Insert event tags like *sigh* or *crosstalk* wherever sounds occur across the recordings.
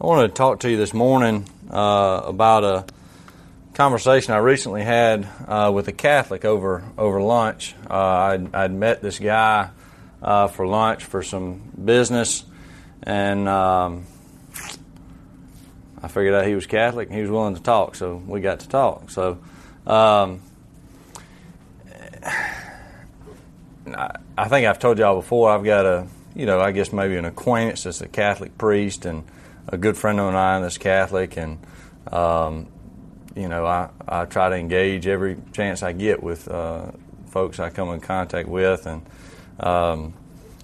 I wanted to talk to you this morning uh, about a conversation I recently had uh, with a Catholic over over lunch. Uh, I'd, I'd, met this guy uh, for lunch for some business, and um, I figured out he was Catholic and he was willing to talk, so we got to talk. So. Um, I think I've told y'all before. I've got a, you know, I guess maybe an acquaintance that's a Catholic priest, and a good friend of mine that's Catholic, and um, you know, I, I try to engage every chance I get with uh, folks I come in contact with, and um,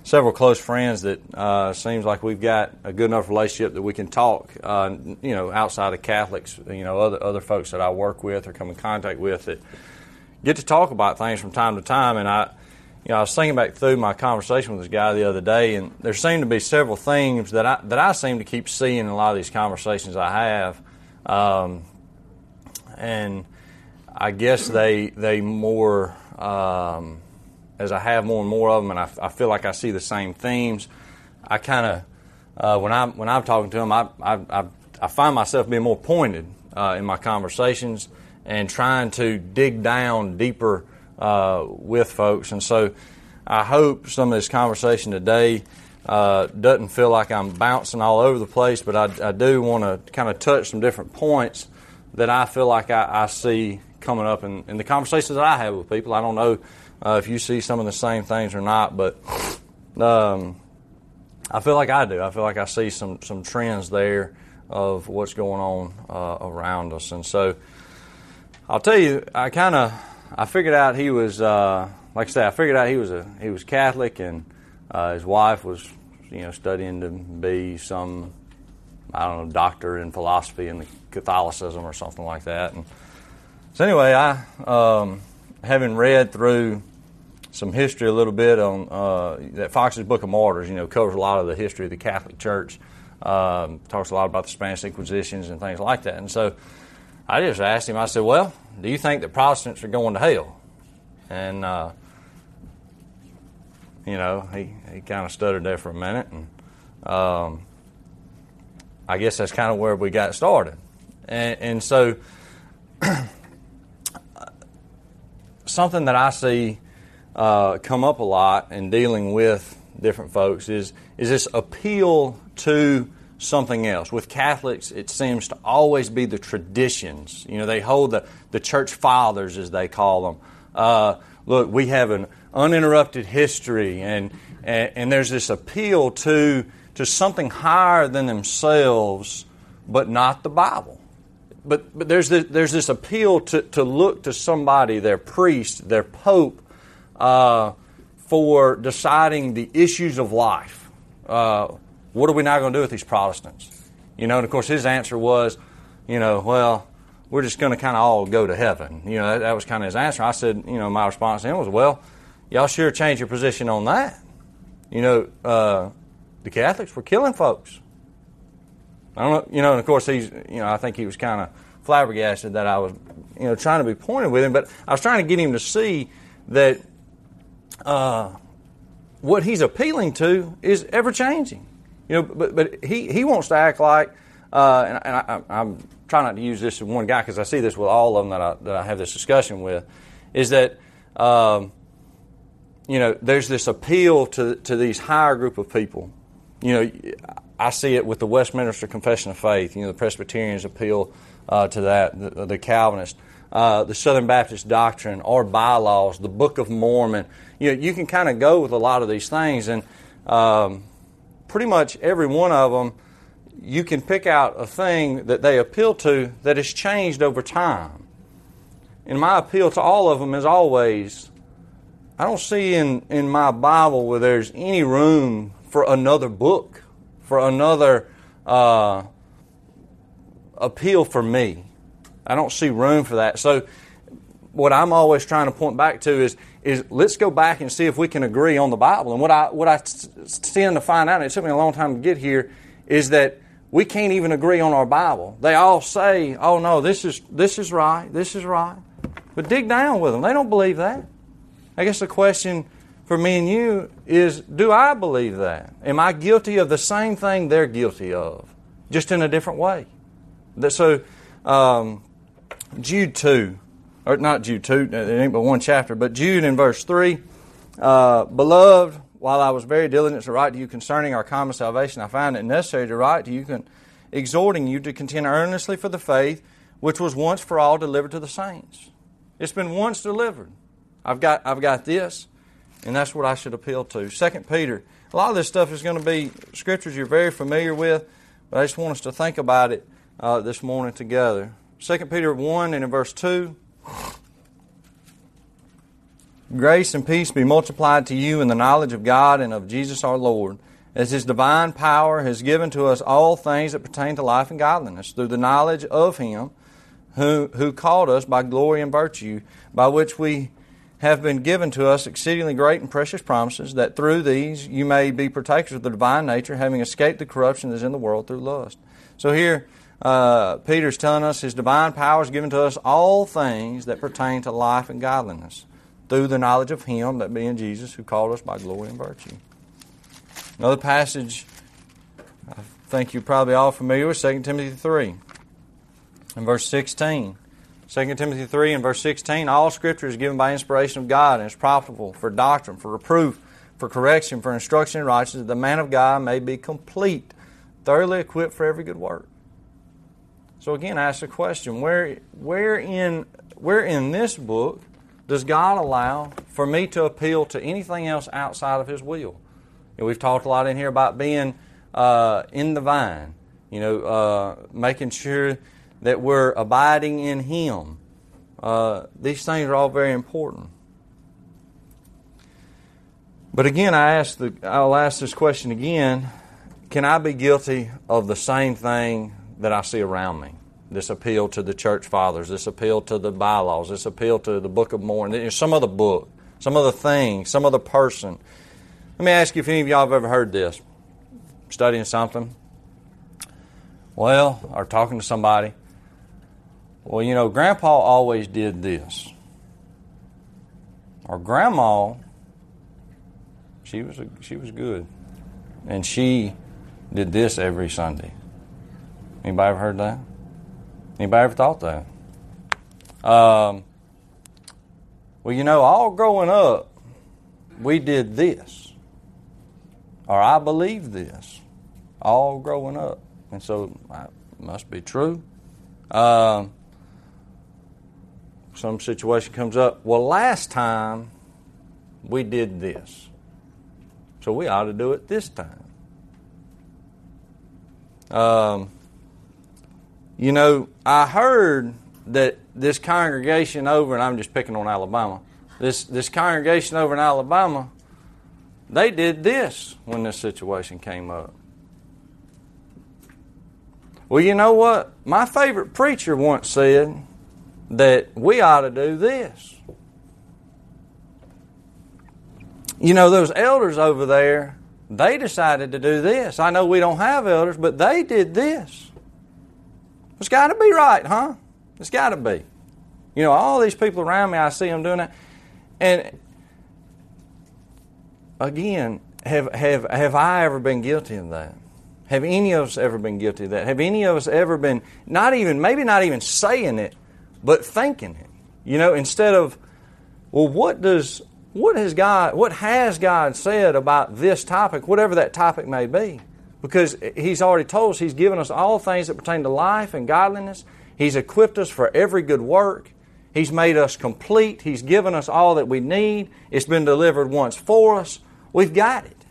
several close friends that uh, seems like we've got a good enough relationship that we can talk, uh, you know, outside of Catholics, you know, other other folks that I work with or come in contact with that get to talk about things from time to time, and I you know, I was thinking back through my conversation with this guy the other day, and there seem to be several themes that I that I seem to keep seeing in a lot of these conversations I have, um, and I guess they they more um, as I have more and more of them, and I, I feel like I see the same themes. I kind of uh, when I'm when I'm talking to them, I I, I find myself being more pointed uh, in my conversations and trying to dig down deeper uh, with folks. And so I hope some of this conversation today uh, doesn't feel like I'm bouncing all over the place, but I, I do want to kind of touch some different points that I feel like I, I see coming up in, in, the conversations that I have with people. I don't know uh, if you see some of the same things or not, but um, I feel like I do. I feel like I see some, some trends there of what's going on uh, around us. And so I'll tell you, I kind of I figured out he was, uh, like I said, I figured out he was a he was Catholic, and uh, his wife was, you know, studying to be some, I don't know, doctor in philosophy and Catholicism or something like that. And so anyway, I, um, having read through some history a little bit on uh, that Fox's Book of Martyrs, you know, covers a lot of the history of the Catholic Church. Um, talks a lot about the Spanish Inquisitions and things like that. And so I just asked him. I said, "Well, do you think that Protestants are going to hell? And, uh, you know, he, he kind of stuttered there for a minute. And um, I guess that's kind of where we got started. And, and so, *clears throat* something that I see uh, come up a lot in dealing with different folks is, is this appeal to something else. With Catholics, it seems to always be the traditions. You know, they hold the, the church fathers, as they call them. Uh, look, we have an uninterrupted history, and, and, and there's this appeal to, to something higher than themselves, but not the Bible. But, but there's, this, there's this appeal to, to look to somebody, their priest, their pope, uh, for deciding the issues of life. Uh, what are we now going to do with these Protestants? You know, and of course his answer was, you know, well, we're just going to kind of all go to heaven. You know, that, that was kind of his answer. I said, you know, my response to him was, well, y'all sure change your position on that. You know, uh, the Catholics were killing folks. I don't know, you know, and of course he's, you know, I think he was kind of flabbergasted that I was, you know, trying to be pointed with him, but I was trying to get him to see that uh, what he's appealing to is ever changing. You know, but, but he, he wants to act like, uh, and, and I, am trying not to use this as one guy because I see this with all of them that I, that I have this discussion with, is that, um, you know, there's this appeal to, to these higher group of people. You know, I see it with the Westminster Confession of Faith. You know, the Presbyterians appeal uh, to that, the, the Calvinists. Uh, the Southern Baptist doctrine, our bylaws, the Book of Mormon. You know, you can kind of go with a lot of these things, and um, pretty much every one of them, you can pick out a thing that they appeal to that has changed over time. And my appeal to all of them is always I don't see in, in my Bible where there's any room for another book, for another uh, appeal for me. I don't see room for that. So, what I'm always trying to point back to is is let's go back and see if we can agree on the Bible. And what I what I tend to find out, and it took me a long time to get here, is that we can't even agree on our Bible. They all say, "Oh no, this is this is right, this is right," but dig down with them. They don't believe that. I guess the question for me and you is, do I believe that? Am I guilty of the same thing they're guilty of? just in a different way. That, So, um, Jude 2, or not Jude 2, it ain't but one chapter, but Jude in verse 3, uh, Beloved, while I was very diligent to write to you concerning our common salvation, I found it necessary to write to you, con- exhorting you to contend earnestly for the faith which was once for all delivered to the saints. It's been once delivered. I've got, I've got this, and that's what I should appeal to. Second Peter. A lot of this stuff is going to be scriptures you're very familiar with, but I just want us to think about it uh, this morning together. Second Peter 1 and in verse 2. Grace and peace be multiplied to you in the knowledge of God and of Jesus our Lord, as His divine power has given to us all things that pertain to life and godliness, through the knowledge of Him who, who called us by glory and virtue, by which we have been given to us exceedingly great and precious promises, that through these you may be partakers of the divine nature, having escaped the corruption that is in the world through lust. So here, uh, Peter's telling us his divine power is given to us all things that pertain to life and godliness through the knowledge of Him, that being Jesus, who called us by glory and virtue. Another passage I think you're probably all familiar with, 2 Timothy 3 and verse 16. 2 Timothy 3 and verse 16 All Scripture is given by inspiration of God and is profitable for doctrine, for reproof, for correction, for instruction in righteousness, that the man of God may be complete, thoroughly equipped for every good work. So again, I ask the question where, where, in, where in this book does God allow for me to appeal to anything else outside of His will? And we've talked a lot in here about being uh, in the vine, you know, uh, making sure that we're abiding in Him. Uh, these things are all very important. But again, I ask the, I'll ask this question again: Can I be guilty of the same thing that I see around me? This appeal to the church fathers, this appeal to the bylaws, this appeal to the Book of Mormon, some other book, some other thing, some other person. Let me ask you if any of y'all have ever heard this. Studying something, well, or talking to somebody. Well, you know, Grandpa always did this. Or Grandma, she was a, she was good, and she did this every Sunday. Anybody ever heard that? Anybody ever thought that? Um, well, you know, all growing up, we did this, or I believe this, all growing up, and so it must be true. Um, some situation comes up. Well, last time we did this, so we ought to do it this time. Um, you know, I heard that this congregation over, and I'm just picking on Alabama, this, this congregation over in Alabama, they did this when this situation came up. Well, you know what? My favorite preacher once said that we ought to do this. You know, those elders over there, they decided to do this. I know we don't have elders, but they did this. It's got to be right, huh? It's got to be. You know, all these people around me, I see them doing that. And again, have, have, have I ever been guilty of that? Have any of us ever been guilty of that? Have any of us ever been, not even, maybe not even saying it, but thinking it? You know, instead of, well, what does, what has God, what has God said about this topic, whatever that topic may be? Because He's already told us He's given us all things that pertain to life and godliness. He's equipped us for every good work. He's made us complete. He's given us all that we need. It's been delivered once for us. We've got it.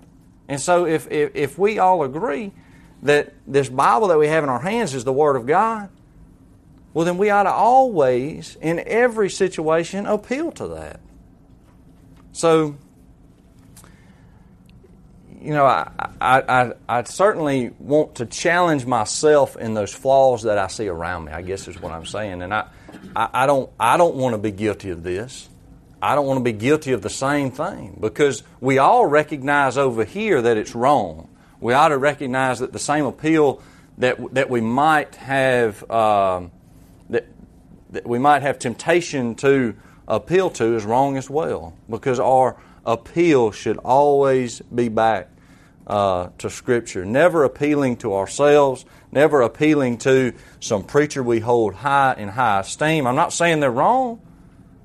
And so if, if, if we all agree that this Bible that we have in our hands is the Word of God, well, then we ought to always, in every situation, appeal to that. So, you know, I, I, I, I, certainly want to challenge myself in those flaws that I see around me. I guess is what I'm saying, and I, I, I don't, I don't want to be guilty of this. I don't want to be guilty of the same thing because we all recognize over here that it's wrong. We ought to recognize that the same appeal that that we might have um, that that we might have temptation to appeal to is wrong as well because our appeal should always be back uh, to Scripture, never appealing to ourselves, never appealing to some preacher we hold high in high esteem. I'm not saying they're wrong,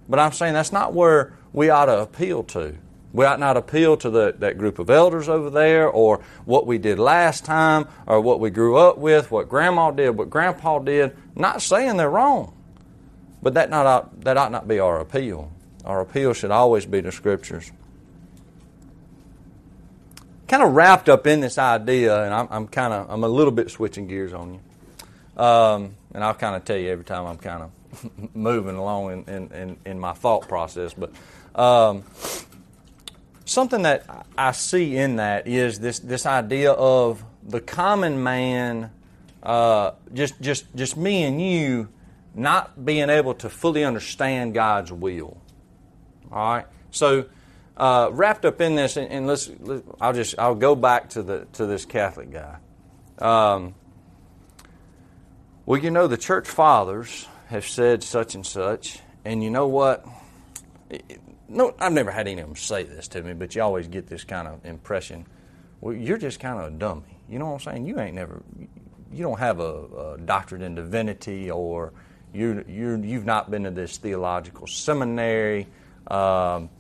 but I'm saying that's not where we ought to appeal to. We ought not appeal to the, that group of elders over there, or what we did last time, or what we grew up with, what grandma did, what grandpa did. Not saying they're wrong, but that, not ought, that ought not be our appeal. Our appeal should always be to Scriptures kind of wrapped up in this idea, and I'm, I'm kind of I'm a little bit switching gears on you, um, and I'll kind of tell you every time I'm kind of *laughs* moving along in, in, in, in, my thought process. But um, something that I see in that is this this idea of the common man, uh, just just just me and you, not being able to fully understand God's will. All right, so uh, wrapped up in this, and, and let's, let's, I'll just I'll go back to the to this Catholic guy. Um, well, you know the church fathers have said such and such, and you know what? No, I've never had any of them say this to me, but you always get this kind of impression. Well, you're just kind of a dummy. You know what I'm saying? You ain't never, you don't have a, a doctorate in divinity, or you you you've not been to this theological seminary. Um,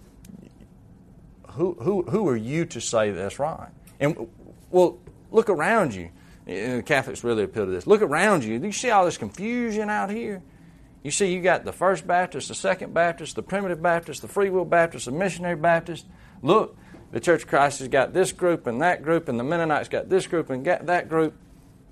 who, who, who are you to say that's right? And, well, look around you. Catholics really appeal to this. Look around you. Do you see all this confusion out here? You see, you got the First Baptist, the Second Baptist, the Primitive Baptist, the Free Will Baptist, the Missionary Baptist. Look, the Church of Christ has got this group and that group, and the Mennonites got this group and got that group.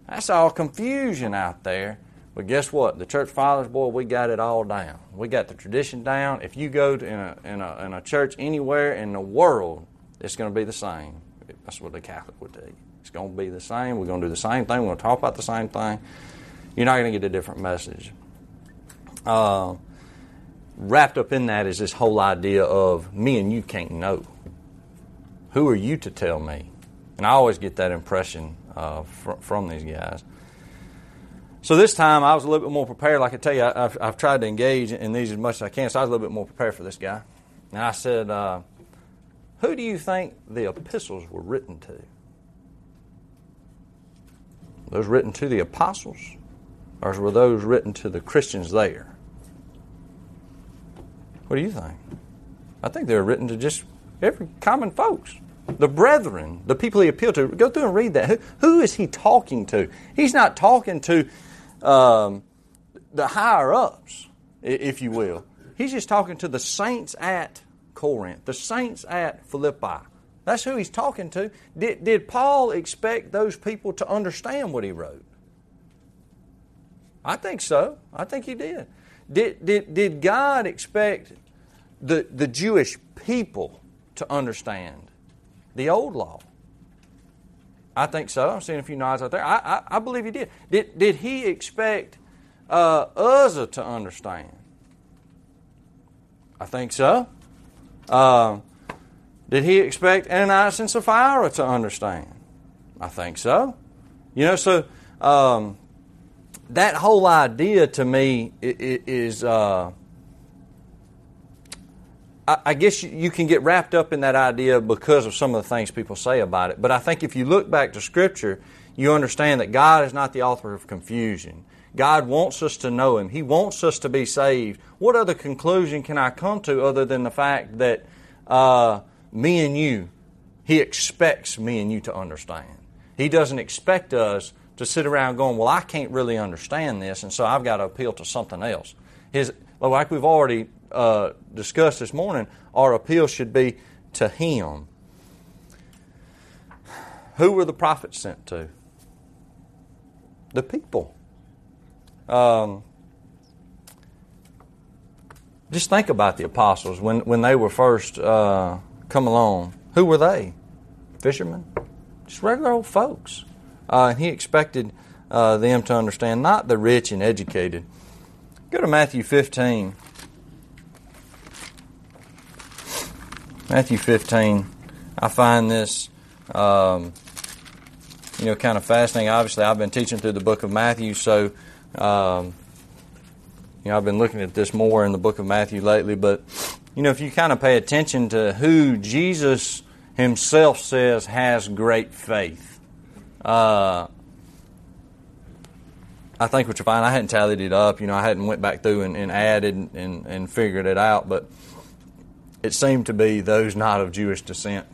That's all confusion out there. But guess what? The church fathers, boy, we got it all down. We got the tradition down. If you go to in a, in a, in a church anywhere in the world, it's going to be the same. That's what the Catholic would tell you. It's going to be the same. We're going to do the same thing. We're going to talk about the same thing. You're not going to get a different message. Uh, wrapped up in that is this whole idea of me and you can't know. Who are you to tell me? And I always get that impression uh, fr- from these guys. So this time I was a little bit more prepared. Like I tell you, I've, I've, tried to engage in these as much as I can, so I was a little bit more prepared for this guy. And I said, uh, Who do you think the epistles were written to? Those written to the apostles, or were those written to the Christians there? What do you think? I think they were written to just every common folks the brethren, the people he appealed to. Go through and read that. Who, who is he talking to? He's not talking to um, the higher ups, if you will. He's just talking to the saints at Corinth, the saints at Philippi. That's who he's talking to. Did, did Paul expect those people to understand what he wrote? I think so. I think he did. Did, did, did God expect the, the Jewish people to understand the old law? I think so. I'm seeing a few nods out there. I, I, I believe he did. Did, did he expect uh, Uzzah to understand? I think so. Uh, did he expect Ananias and Sapphira to understand? I think so. You know, so um, that whole idea to me is. Uh, I guess you can get wrapped up in that idea because of some of the things people say about it. But I think if you look back to Scripture, you understand that God is not the author of confusion. God wants us to know Him. He wants us to be saved. What other conclusion can I come to other than the fact that uh, me and you, He expects me and you to understand? He doesn't expect us to sit around going, Well, I can't really understand this, and so I've got to appeal to something else. His, like we've already uh, discussed this morning, our appeal should be to Him. Who were the prophets sent to? The people. Um, just think about the apostles when, when they were first uh, come along. Who were they? Fishermen? Just regular old folks. Uh, he expected uh, them to understand, not the rich and educated. Go to Matthew 15. Matthew 15, I find this, um, you know, kind of fascinating. Obviously, I've been teaching through the book of Matthew, so, um, you know, I've been looking at this more in the book of Matthew lately. But, you know, if you kind of pay attention to who Jesus himself says has great faith. Uh, I think what you find, I hadn't tallied it up. You know, I hadn't went back through and, and added and, and figured it out, but it seemed to be those not of Jewish descent.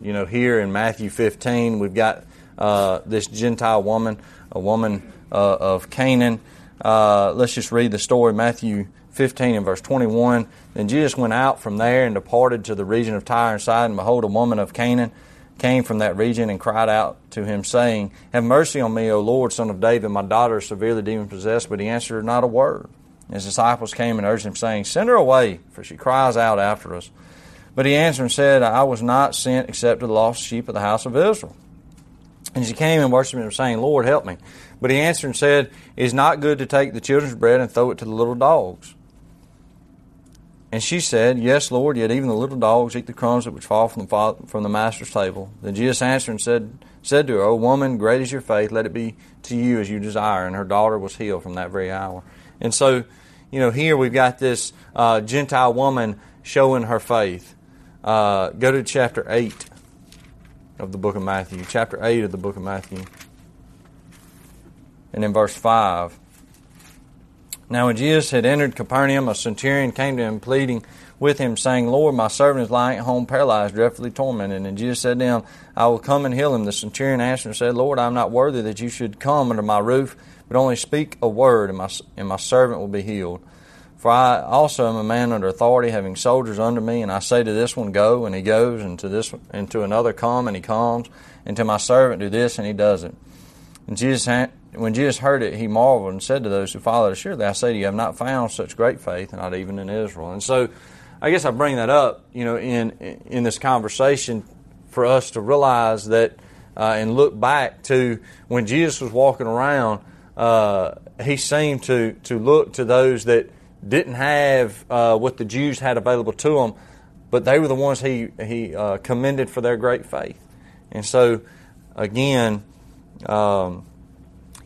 You know, here in Matthew 15, we've got uh, this Gentile woman, a woman uh, of Canaan. Uh, let's just read the story, Matthew 15 and verse 21. Then Jesus went out from there and departed to the region of Tyre and Sidon. Behold, a woman of Canaan came from that region and cried out to him, saying, Have mercy on me, O Lord, son of David. My daughter is severely demon possessed. But he answered her not a word. His disciples came and urged him, saying, Send her away, for she cries out after us. But he answered and said, I was not sent except to the lost sheep of the house of Israel. And she came and worshipped him, saying, Lord, help me. But he answered and said, It is not good to take the children's bread and throw it to the little dogs. And she said, Yes, Lord, yet even the little dogs eat the crumbs that which fall from the, father, from the master's table. Then Jesus answered and said, said to her, O woman, great is your faith, let it be to you as you desire. And her daughter was healed from that very hour. And so, you know, here we've got this uh, Gentile woman showing her faith. Uh, go to chapter 8 of the book of Matthew. Chapter 8 of the book of Matthew. And in verse 5. Now, when Jesus had entered Capernaum, a centurion came to him, pleading with him, saying, Lord, my servant is lying at home, paralyzed, dreadfully tormented. And Jesus said to him, I will come and heal him. The centurion answered and said, Lord, I am not worthy that you should come under my roof, but only speak a word, and my, and my servant will be healed. For I also am a man under authority, having soldiers under me, and I say to this one, Go, and he goes, and to this and to another, Come, and he comes, and to my servant, Do this, and he does it. And Jesus when Jesus heard it, he marveled and said to those who followed, Surely I say to you, I have not found such great faith, not even in Israel. And so I guess I bring that up, you know, in, in this conversation for us to realize that uh, and look back to when Jesus was walking around, uh, he seemed to, to look to those that didn't have uh, what the Jews had available to them, but they were the ones he, he uh, commended for their great faith. And so, again, um,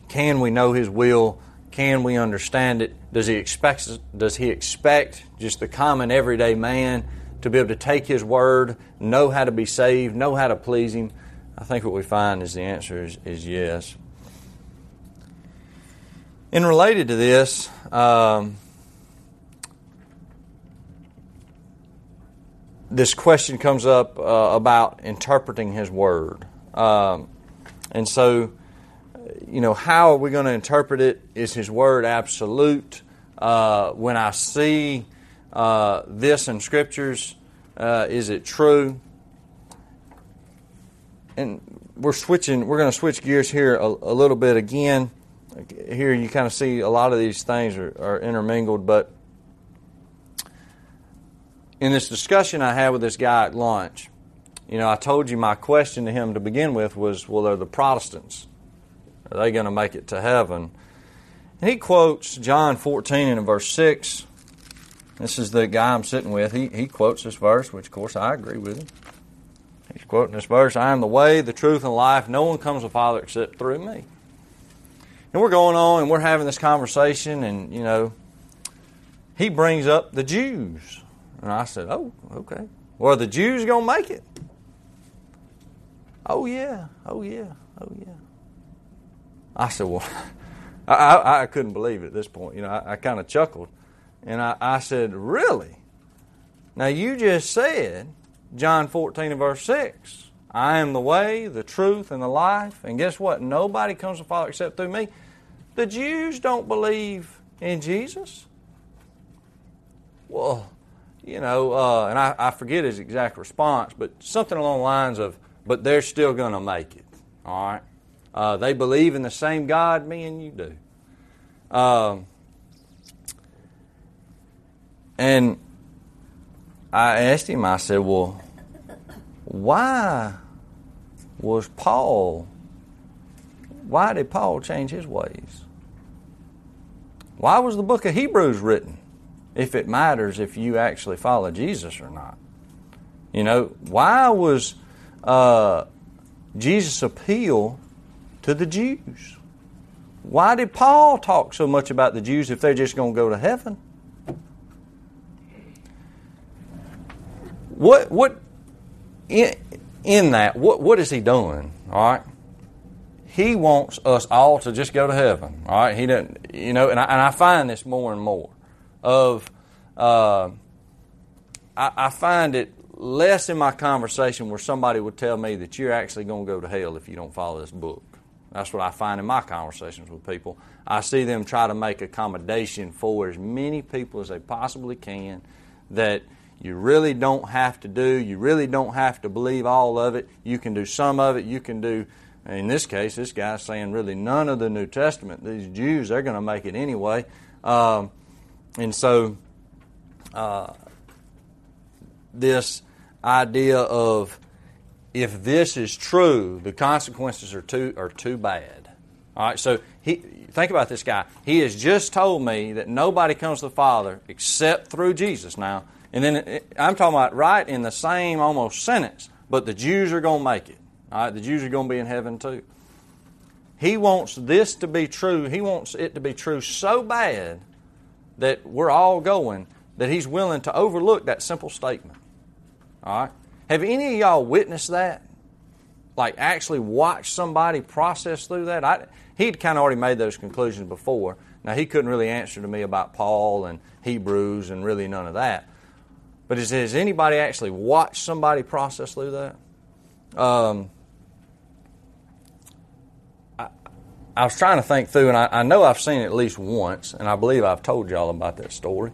can we know His will? Can we understand it? Does He expect Does He expect just the common everyday man to be able to take His word, know how to be saved, know how to please Him? I think what we find is the answer is, is yes. And related to this, um, this question comes up uh, about interpreting His Word. Um, and so you know, how are we going to interpret it? Is His Word absolute? Uh, when I see uh, this in Scriptures, uh, is it true? And we're switching. We're going to switch gears here a, a, little bit again. Here you kind of see a lot of these things are, are intermingled, but in this discussion I had with this guy at lunch, you know, I told you my question to him to begin with was, well, they're the Protestants. Are they going to make it to heaven? And he quotes John 14 and verse 6. This is the guy I'm sitting with. He, he quotes this verse, which of course I agree with him. He's quoting this verse I am the way, the truth, and life. No one comes to the Father except through me. And we're going on and we're having this conversation, and, you know, he brings up the Jews. And I said, Oh, okay. Well, the Jews going to make it? Oh, yeah. Oh, yeah. Oh, yeah. I said, well, *laughs* I, I, I, couldn't believe it at this point. You know, I, I kind of chuckled. And I, I said, really? Now, you just said, John 14 and verse 6, I am the way, the truth, and the life. And guess what? Nobody comes to the Father except through me. The Jews don't believe in Jesus. Well, you know, uh, and I, I, forget his exact response, but something along the lines of, but they're still going to make it. All right? Uh, they believe in the same God me and you do. Um, and I asked him, I said, well, why was Paul, why did Paul change his ways? Why was the book of Hebrews written if it matters if you actually follow Jesus or not? You know, why was uh, Jesus' appeal to the Jews. Why did Paul talk so much about the Jews if they're just going to go to heaven? What what in, in that, what, what is he doing? All right? He wants us all to just go to heaven. All right? He doesn't, you know, and I, and I find this more and more of, uh, I, I find it less in my conversation where somebody would tell me that you're actually going to go to hell if you don't follow this book. That's what I find in my conversations with people. I see them try to make accommodation for as many people as they possibly can that you really don't have to do. You really don't have to believe all of it. You can do some of it. You can do, in this case, this guy's saying really none of the New Testament. These Jews, they're going to make it anyway. Um, and so, uh, this idea of if this is true, the consequences are too are too bad. All right, so he think about this guy. He has just told me that nobody comes to the Father except through Jesus. Now, and then I'm talking about right in the same almost sentence, but the Jews are going to make it. All right, the Jews are going to be in heaven too. He wants this to be true. He wants it to be true so bad that we're all going that he's willing to overlook that simple statement. All right? Have any of y'all witnessed that? Like actually watched somebody process through that? I, he'd kind of already made those conclusions before. Now, he couldn't really answer to me about Paul and Hebrews and really none of that. But is, has anybody actually watched somebody process through that? Um, I, I, was trying to think through, and I, I, know I've seen it at least once, and I believe I've told y'all about that story.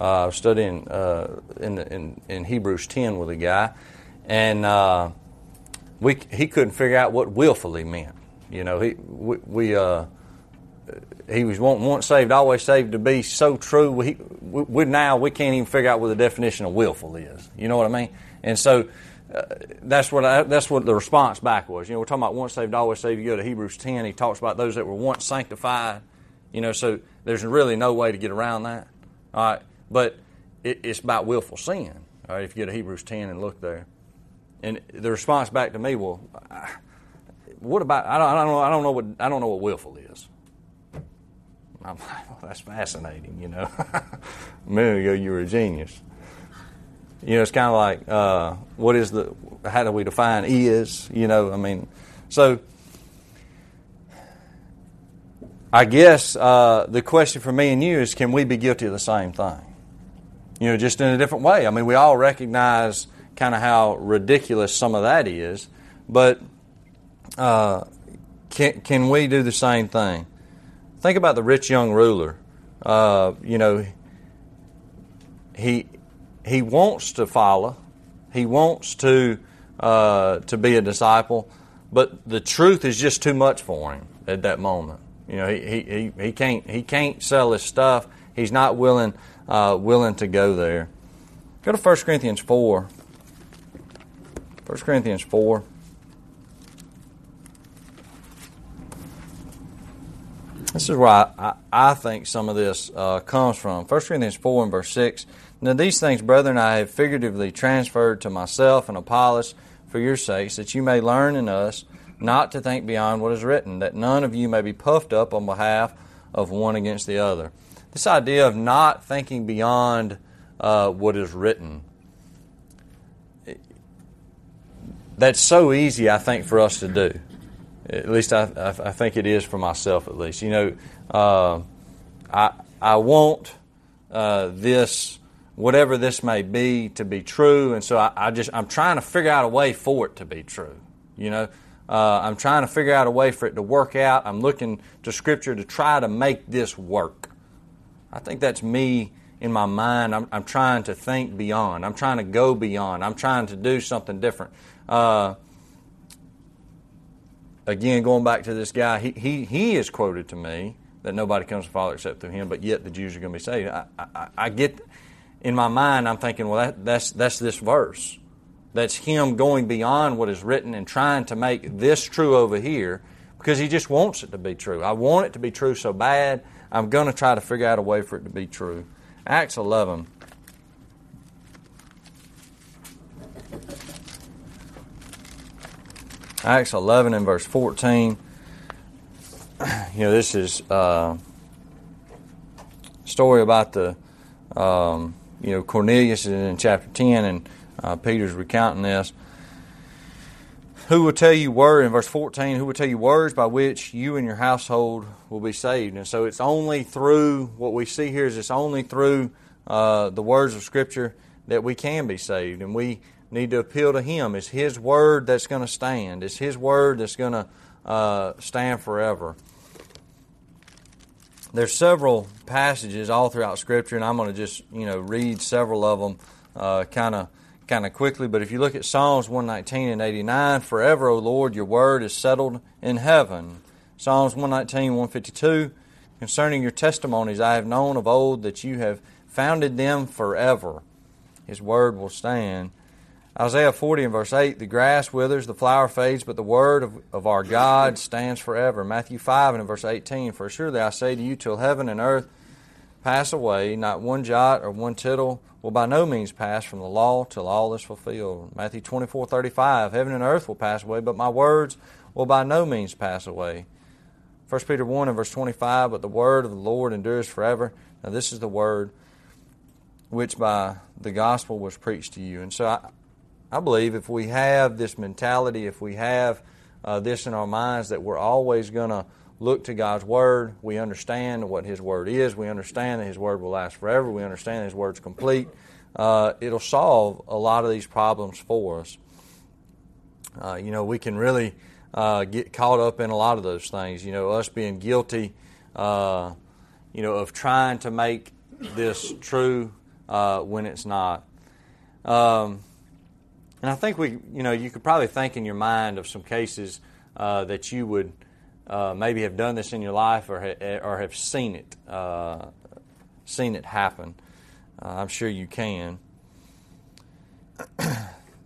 Uh, I was studying uh, in, in, in, Hebrews 10 with a guy, and uh, we, he couldn't figure out what willfully meant. You know, he, we, we uh, he was once saved, always saved to be so true. We, we, now we can't even figure out what the definition of willful is. You know what I mean? And so uh, that's what I, that's what the response back was. You know, we're talking about once saved, always saved. You go to Hebrews 10, he talks about those that were once sanctified. You know, so there's really no way to get around that. All right. But it, it's about willful sin. All right, if you go to Hebrews 10 and look there. And the response back to me, well, what about, I don't, I don't, know, I don't know what, I don't know what willful is. I'm like, *laughs* well, that's fascinating, you know. *laughs* a minute ago you were a genius. You know, it's kind of like, uh, what is the, how do we define is, you know, I mean, so I guess uh, the question for me and you is can we be guilty of the same thing? you know, just in a different way. I mean, we all recognize kind of how ridiculous some of that is, but uh, can, can we do the same thing? Think about the rich young ruler. Uh, you know, he he wants to follow, he wants to uh, to be a disciple, but the truth is just too much for him at that moment. You know, he, he, he can't he can't sell his stuff. He's not willing uh, willing to go there. Go to 1 Corinthians 4. 1 Corinthians 4. This is where I, I, I think some of this uh, comes from. 1 Corinthians 4 and verse 6. Now, these things, brethren, I have figuratively transferred to myself and Apollos for your sakes, that you may learn in us not to think beyond what is written, that none of you may be puffed up on behalf of one against the other this idea of not thinking beyond uh, what is written. That's so easy, I think, for us to do. At least I, I think it is for myself, at least. You know, uh, I, I want uh, this, whatever this may be, to be true, and so I, I, just I'm trying to figure out a way for it to be true. You know, uh, I'm trying to figure out a way for it to work out. I'm looking to Scripture to try to make this work. I think that's me in my mind. I'm, I'm trying to think beyond. I'm trying to go beyond. I'm trying to do something different. Uh, again, going back to this guy, he, he, he is quoted to me that nobody comes to the Father except through him, but yet the Jews are going to be saved. I, I, I get, in my mind, I'm thinking, well, that, that's, that's this verse. That's him going beyond what is written and trying to make this true over here because he just wants it to be true. I want it to be true so bad. I'm going to try to figure out a way for it to be true. Acts 11. Acts 11 and verse 14. *clears throat* You know, this is uh, story about the, um, you know, Cornelius is in chapter 10, and uh, Peter's recounting this. who will tell you word in verse 14 who will tell you words by which you and your household will be saved? And so it's only through what we see here is it's only through uh, the words of scripture that we can be saved and we need to appeal to him. It's his word that's going to stand. It's his word that's going to uh, stand forever there's several passages all throughout scripture and i'm going to just you know read several of them uh, kind of kind of quickly, but if you look at Psalms 119 and 89, forever, O Lord, your word is settled in heaven. Psalms 119, 152, concerning your testimonies, I have known of old that you have founded them forever. His word will stand. Isaiah 40 and verse 8, the grass withers, the flower fades, but the word of, of our God stands forever. Matthew 5 and verse 18, for surely I say to you, till heaven and earth pass away, not one jot or one tittle will by no means pass from the law till all is fulfilled. Matthew 24, 35, heaven and earth will pass away, but my words will by no means pass away. 1 Peter 1 and verse 25, but the word of the Lord endures forever. Now this is the word which by the gospel was preached to you. And so I, I believe if we have this mentality, if we have uh, this in our minds that we're always going to look to God's Word. We understand what His Word is. We understand that His Word will last forever. We understand that His Word's complete. Uh, it'll solve a lot of these problems for us. Uh, you know, we can really uh, get caught up in a lot of those things. You know, us being guilty, uh, you know, of trying to make this true uh, when it's not. Um, and I think we, you know, you could probably think in your mind of some cases uh, that you would uh, maybe have done this in your life or, ha- or have seen it, uh, seen it happen. Uh, I'm sure you can. *clears throat*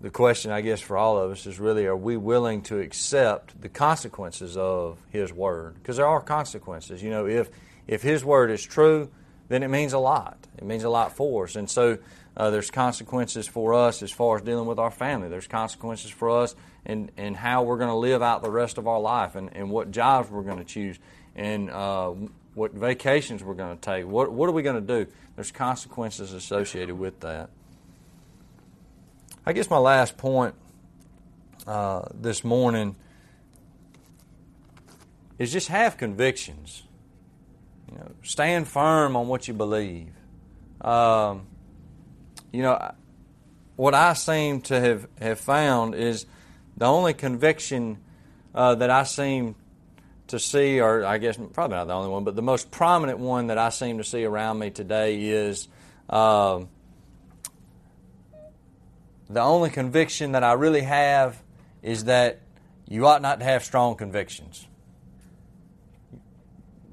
the question, I guess, for all of us is really are we willing to accept the consequences of His Word? Because there are consequences. You know, if, if His Word is true, then it means a lot. It means a lot for us. And so uh, there's consequences for us as far as dealing with our family. There's consequences for us and, and how we're going to live out the rest of our life and, and what jobs we're going to choose and uh, what vacations we're going to take. What, what are we going to do? There's consequences associated with that. I guess my last point uh, this morning is just have convictions. You know, stand firm on what you believe. Um, you know, what I seem to have, have found is the only conviction uh, that I seem to see, or I guess probably not the only one, but the most prominent one that I seem to see around me today is uh, the only conviction that I really have is that you ought not to have strong convictions.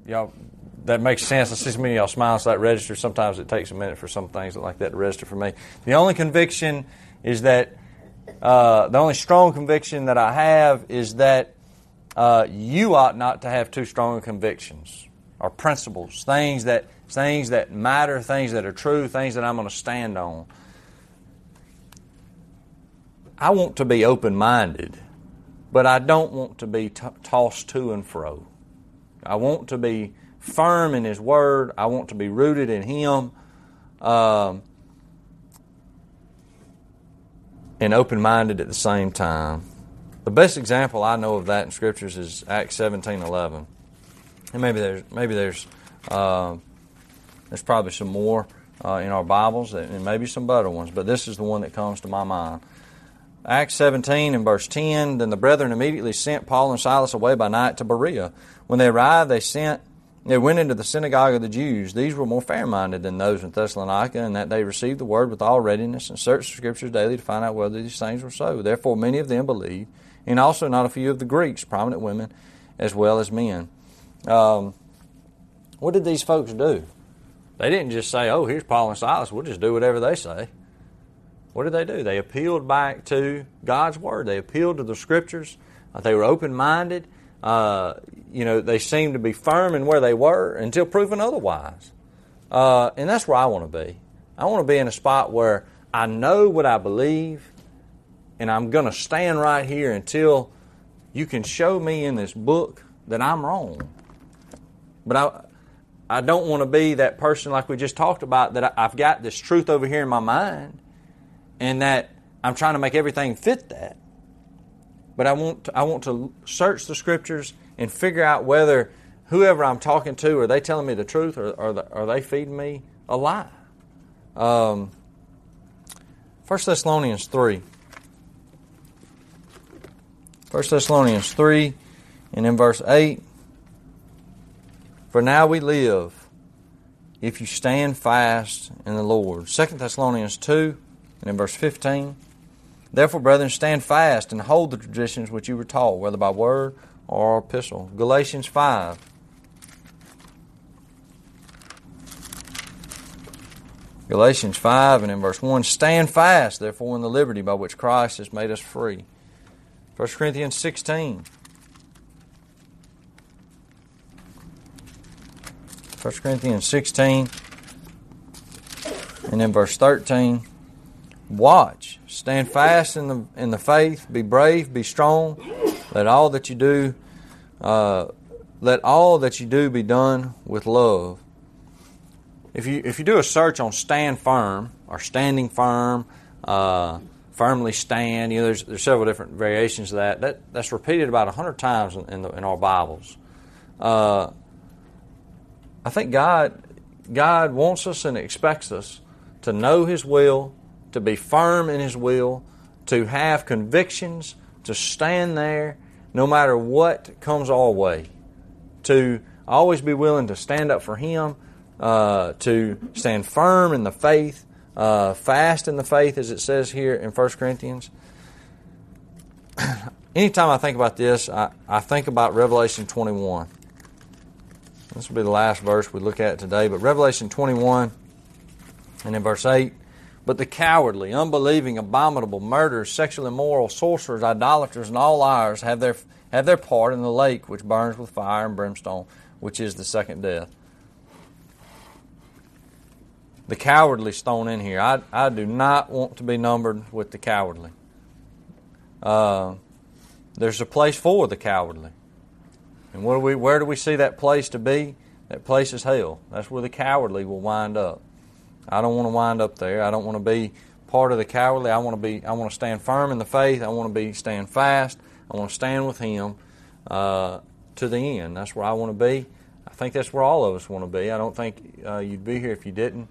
Y'all, that makes sense. I see so many of y'all smiling so that register. Sometimes it takes a minute for some things like that to register for me. The only conviction is that uh, the only strong conviction that I have is that uh, you ought not to have too strong convictions or principles, things that things that matter, things that are true, things that I'm going to stand on. I want to be open minded, but I don't want to be t- tossed to and fro. I want to be firm in His Word. I want to be rooted in Him. Um, and open minded at the same time. The best example I know of that in scriptures is Acts seventeen eleven, and maybe there's maybe there's uh, there's probably some more uh, in our Bibles and maybe some better ones, but this is the one that comes to my mind. Acts 17 and verse 10 Then the brethren immediately sent Paul and Silas away by night to Berea. When they arrived, they sent they went into the synagogue of the Jews. These were more fair minded than those in Thessalonica, in that they received the word with all readiness and searched the scriptures daily to find out whether these things were so. Therefore, many of them believed, and also not a few of the Greeks, prominent women as well as men. Um, what did these folks do? They didn't just say, oh, here's Paul and Silas, we'll just do whatever they say. What did they do? They appealed back to God's Word. They appealed to the Scriptures. They were open minded. Uh, you know, they seemed to be firm in where they were until proven otherwise. Uh, and that's where I want to be. I want to be in a spot where I know what I believe, and I'm going to stand right here until you can show me in this book that I'm wrong. But I, I don't want to be that person like we just talked about that I've got this truth over here in my mind, and that I'm trying to make everything fit that. But I want to, I want to search the scriptures and figure out whether whoever I'm talking to are they telling me the truth or, or are they feeding me a lie. Um, 1 Thessalonians 3. 1 Thessalonians 3 and in verse 8 For now we live if you stand fast in the Lord. 2 Thessalonians 2 and in verse 15 Therefore, brethren, stand fast and hold the traditions which you were taught, whether by word or epistle. Galatians 5. Galatians 5 and in verse 1 Stand fast, therefore, in the liberty by which Christ has made us free. 1 Corinthians 16. 1 Corinthians 16 and in verse 13 Watch, stand fast in the in the faith, be brave, be strong. Let all that you do, uh, let all that you do be done with love. If you if you do a search on stand firm or standing firm, uh, firmly stand, you know, there's there's several different variations of that. That that's repeated about hundred times in, in, the, in our Bibles. Uh, I think God God wants us and expects us to know His will to be firm in His will, to have convictions, to stand there no matter what comes our way, to always be willing to stand up for Him, uh, to stand firm in the faith, uh, fast in the faith, as it says here in 1 Corinthians. *clears throat* Anytime I think about this, I, I think about Revelation 21. This will be the last verse we look at today, but Revelation 21 and in verse 8 but the cowardly, unbelieving, abominable, murderers, sexually immoral, sorcerers, idolaters, and all liars have their, have their part in the lake which burns with fire and brimstone, which is the second death. The cowardly thrown in here. I, I do not want to be numbered with the cowardly. Uh, there's a place for the cowardly. And do, we, where do we see that place to be? That place is hell. That's where the cowardly will wind up. I don't want to wind up there. I don't want to be part of the cowardly. I want to be. I want to stand firm in the faith. I want to be stand fast. I want to stand with Him uh, to the end. That's where I want to be. I think that's where all of us want to be. I don't think uh, you'd be here if you didn't.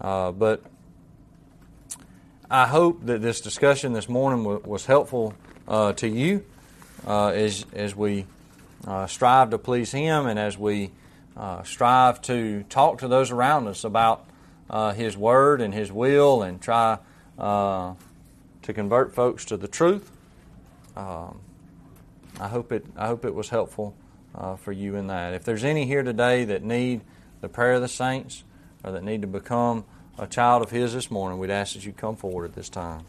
Uh, but I hope that this discussion this morning w- was helpful uh, to you uh, as as we uh, strive to please Him and as we strive to talk to those around us about uh, His Word and His will and try uh, to convert folks to the truth. Um, I hope it. I hope it was helpful uh, for you in that. If there's any here today that need the prayer of the saints or that need to become a child of His this morning, we'd ask that you come forward at this time.